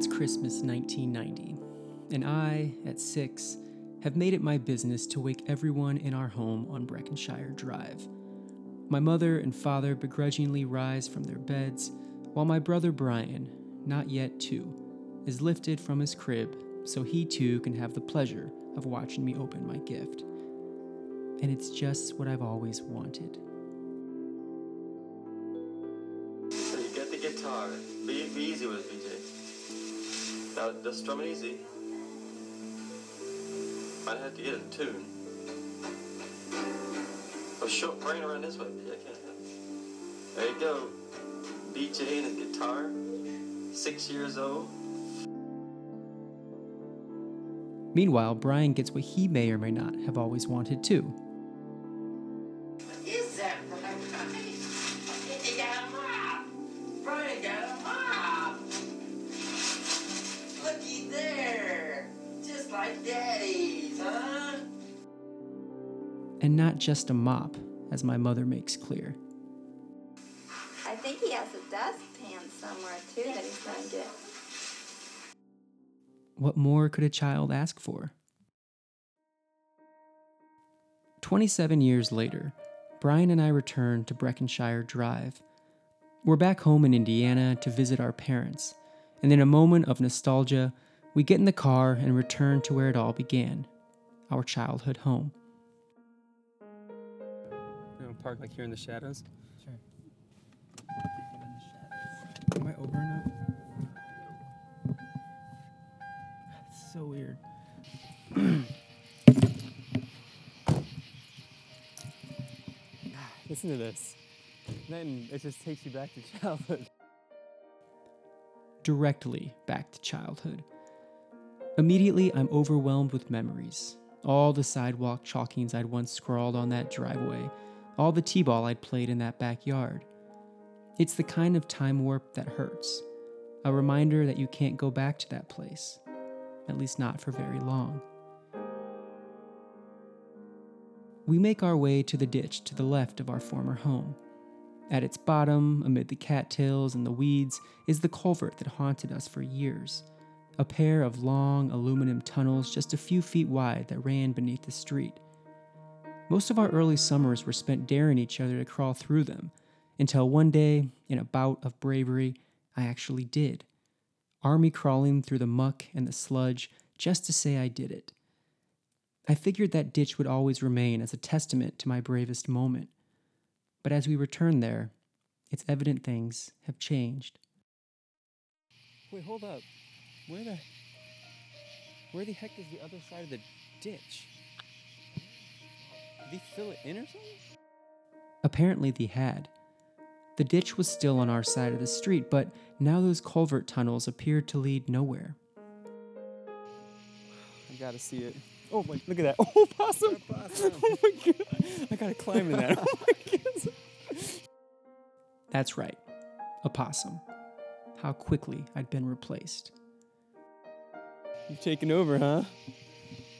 It's Christmas 1990, and I, at six, have made it my business to wake everyone in our home on Breckenshire Drive. My mother and father begrudgingly rise from their beds, while my brother Brian, not yet two, is lifted from his crib so he too can have the pleasure of watching me open my gift. And it's just what I've always wanted. So you get the guitar. Be, be easy with it, Now, just strum it easy. Might have to get in tune. Oh, short brain around this way. I can't help. There you go. BJ and his guitar. Six years old. Meanwhile, Brian gets what he may or may not have always wanted too and not just a mop, as my mother makes clear. I think he has a dustpan somewhere too that he's gonna get. What more could a child ask for? 27 years later, Brian and I return to Breckenshire Drive. We're back home in Indiana to visit our parents, and in a moment of nostalgia, we get in the car and return to where it all began our childhood home. You know, park like here in the shadows. Sure. Am I over enough? It's so weird. Listen to this. Then it just takes you back to childhood. directly back to childhood. Immediately, I'm overwhelmed with memories. All the sidewalk chalkings I'd once scrawled on that driveway, all the t ball I'd played in that backyard. It's the kind of time warp that hurts. A reminder that you can't go back to that place, at least not for very long. We make our way to the ditch to the left of our former home. At its bottom, amid the cattails and the weeds, is the culvert that haunted us for years. A pair of long aluminum tunnels just a few feet wide that ran beneath the street. Most of our early summers were spent daring each other to crawl through them, until one day, in a bout of bravery, I actually did. Army crawling through the muck and the sludge just to say I did it. I figured that ditch would always remain as a testament to my bravest moment. But as we return there, it's evident things have changed. Wait, hold up. Where the where the heck is the other side of the ditch? Did they fill it in or something? Apparently, they had. The ditch was still on our side of the street, but now those culvert tunnels appeared to lead nowhere. I gotta see it. Oh my! Look at that! Oh, possum! Oh my god! I gotta climb in that. Oh my god! That's right, a possum. How quickly I'd been replaced. You've taken over, huh?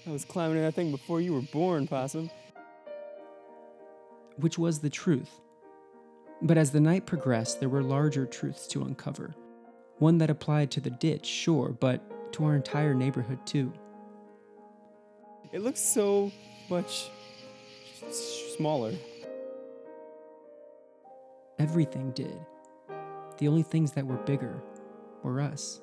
I was climbing in that thing before you were born, possum. Which was the truth. But as the night progressed, there were larger truths to uncover. One that applied to the ditch, sure, but to our entire neighborhood too. It looks so much smaller. Everything did. The only things that were bigger were us.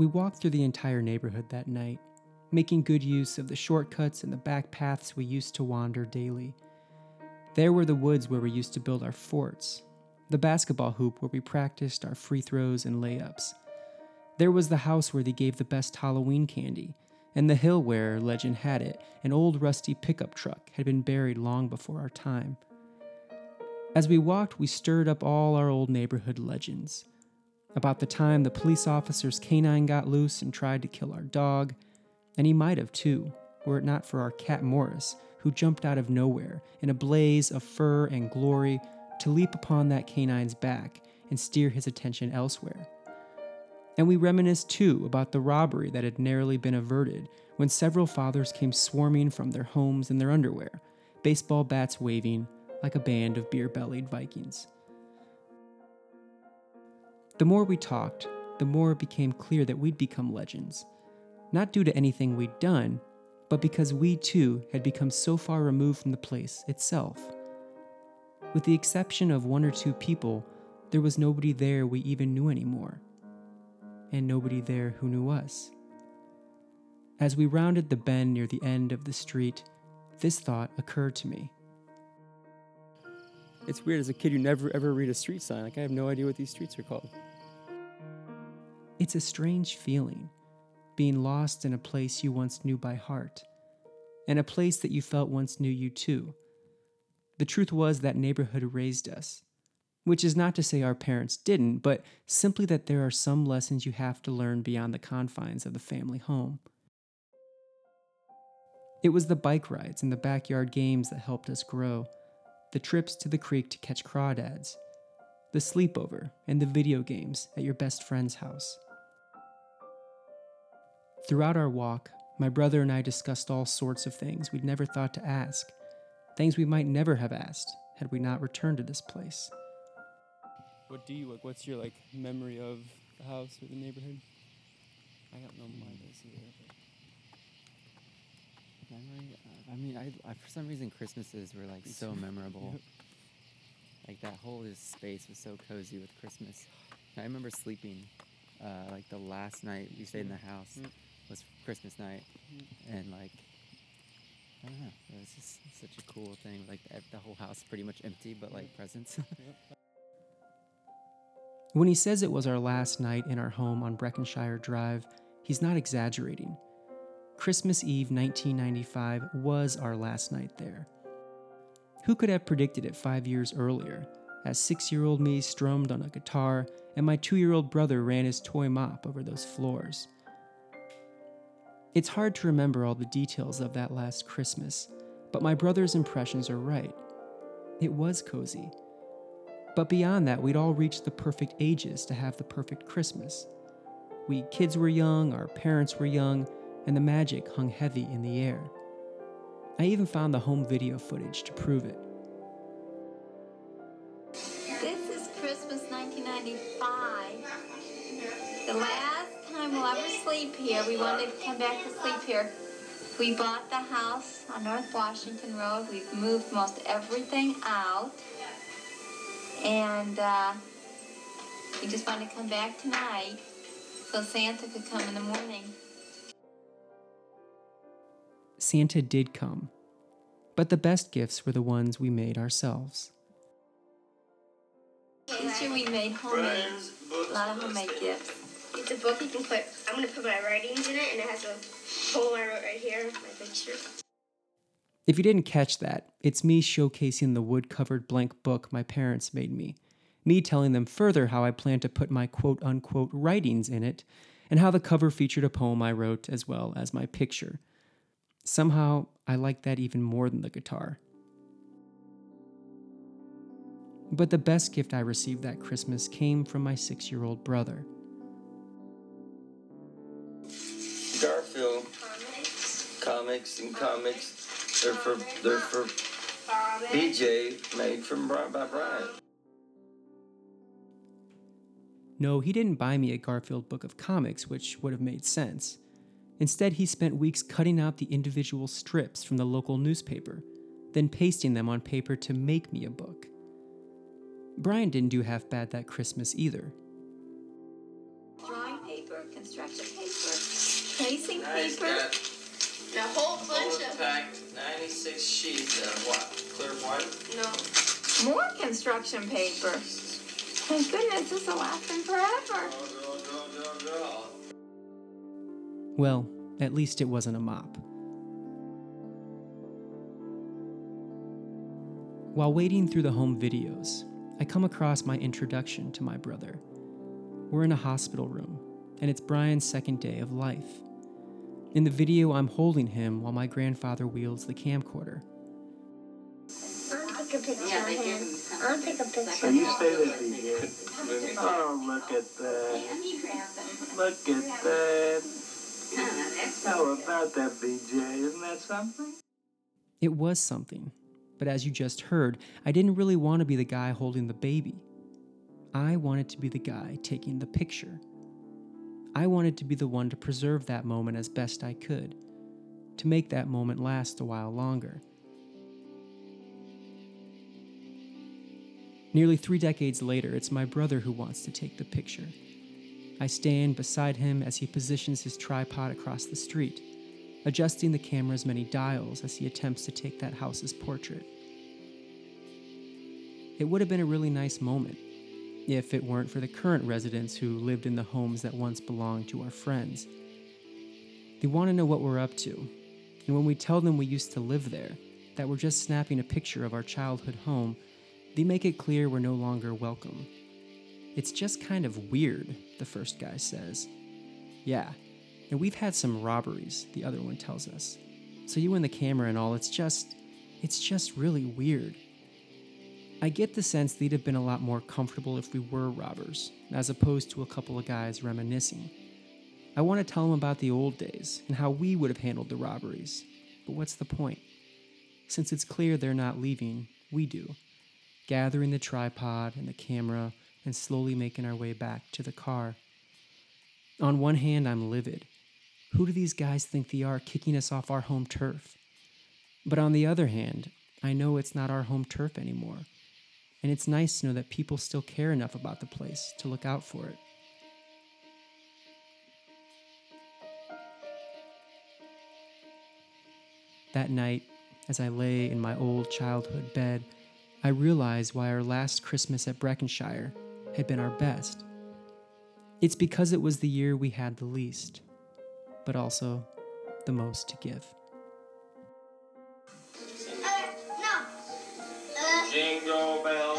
We walked through the entire neighborhood that night, making good use of the shortcuts and the back paths we used to wander daily. There were the woods where we used to build our forts, the basketball hoop where we practiced our free throws and layups. There was the house where they gave the best Halloween candy, and the hill where, legend had it, an old rusty pickup truck had been buried long before our time. As we walked, we stirred up all our old neighborhood legends. About the time the police officer's canine got loose and tried to kill our dog, and he might have too, were it not for our cat Morris, who jumped out of nowhere in a blaze of fur and glory to leap upon that canine's back and steer his attention elsewhere. And we reminisce too about the robbery that had narrowly been averted when several fathers came swarming from their homes in their underwear, baseball bats waving like a band of beer bellied Vikings. The more we talked, the more it became clear that we'd become legends. Not due to anything we'd done, but because we too had become so far removed from the place itself. With the exception of one or two people, there was nobody there we even knew anymore, and nobody there who knew us. As we rounded the bend near the end of the street, this thought occurred to me. It's weird as a kid, you never ever read a street sign. Like, I have no idea what these streets are called. It's a strange feeling, being lost in a place you once knew by heart, and a place that you felt once knew you too. The truth was that neighborhood raised us, which is not to say our parents didn't, but simply that there are some lessons you have to learn beyond the confines of the family home. It was the bike rides and the backyard games that helped us grow, the trips to the creek to catch crawdads, the sleepover, and the video games at your best friend's house. Throughout our walk, my brother and I discussed all sorts of things we'd never thought to ask, things we might never have asked had we not returned to this place. What do you like? What's your like memory of the house or the neighborhood? I don't know mine is either. Memory? Uh, I mean, I, I for some reason Christmases were like so memorable. Yep. Like that whole space was so cozy with Christmas. I remember sleeping. Uh, like the last night we stayed in the house Mm. Was Christmas night, Mm. and like I don't know, it was just such a cool thing. Like the, the whole house pretty much empty, but like presents. When he says it was our last night in our home on Breckenshire Drive, he's not exaggerating. Christmas Eve 1995 was our last night there. Who could have predicted it five years earlier, as six year old me strummed on a guitar and my two year old brother ran his toy mop over those floors? It's hard to remember all the details of that last Christmas, but my brother's impressions are right. It was cozy. But beyond that, we'd all reached the perfect ages to have the perfect Christmas. We kids were young, our parents were young, and the magic hung heavy in the air. I even found the home video footage to prove it. This is Christmas 1995. The last we'll ever sleep here, we wanted to come back to sleep here. We bought the house on North Washington Road. We've moved most everything out. And uh, we just wanted to come back tonight so Santa could come in the morning. Santa did come, but the best gifts were the ones we made ourselves. This year we made homemade, a lot of homemade gifts. It's a book you can put. I'm gonna put my writings in it, and it has a poem I wrote right here, my picture. If you didn't catch that, it's me showcasing the wood covered blank book my parents made me. Me telling them further how I plan to put my quote unquote writings in it, and how the cover featured a poem I wrote as well as my picture. Somehow, I like that even more than the guitar. But the best gift I received that Christmas came from my six year old brother. Comics. comics and comics. They're for they're for BJ made from Bri- by Brian. No, he didn't buy me a Garfield book of comics, which would have made sense. Instead, he spent weeks cutting out the individual strips from the local newspaper, then pasting them on paper to make me a book. Brian didn't do half bad that Christmas either. Drawing paper, construction paper, tracing Nice, paper. got And a whole bunch full of packed 96 sheets of what? Clear white? no. More construction paper. Thank goodness this will last them forever. Draw, draw, draw, draw, draw. Well, at least it wasn't a mop. While wading through the home videos, I come across my introduction to my brother. We're in a hospital room, and it's Brian's second day of life. In the video, I'm holding him while my grandfather wields the camcorder. I'll take a picture of him. I'll take a picture. Can you stay there, BJ? Oh, look at that. Look at that. How about that, BJ? Isn't that something? It was something, but as you just heard, I didn't really want to be the guy holding the baby. I wanted to be the guy taking the picture. I wanted to be the one to preserve that moment as best I could, to make that moment last a while longer. Nearly three decades later, it's my brother who wants to take the picture. I stand beside him as he positions his tripod across the street, adjusting the camera's many dials as he attempts to take that house's portrait. It would have been a really nice moment if it weren't for the current residents who lived in the homes that once belonged to our friends. They want to know what we're up to, and when we tell them we used to live there, that we're just snapping a picture of our childhood home, they make it clear we're no longer welcome. It's just kind of weird, the first guy says. Yeah, and we've had some robberies, the other one tells us. So you and the camera and all, it's just, it's just really weird. I get the sense they'd have been a lot more comfortable if we were robbers, as opposed to a couple of guys reminiscing. I want to tell them about the old days and how we would have handled the robberies, but what's the point? Since it's clear they're not leaving, we do, gathering the tripod and the camera and slowly making our way back to the car. On one hand, I'm livid. Who do these guys think they are kicking us off our home turf? But on the other hand, I know it's not our home turf anymore and it's nice to know that people still care enough about the place to look out for it. That night, as I lay in my old childhood bed, I realized why our last Christmas at Breckenshire had been our best. It's because it was the year we had the least, but also the most to give. Jingle bells.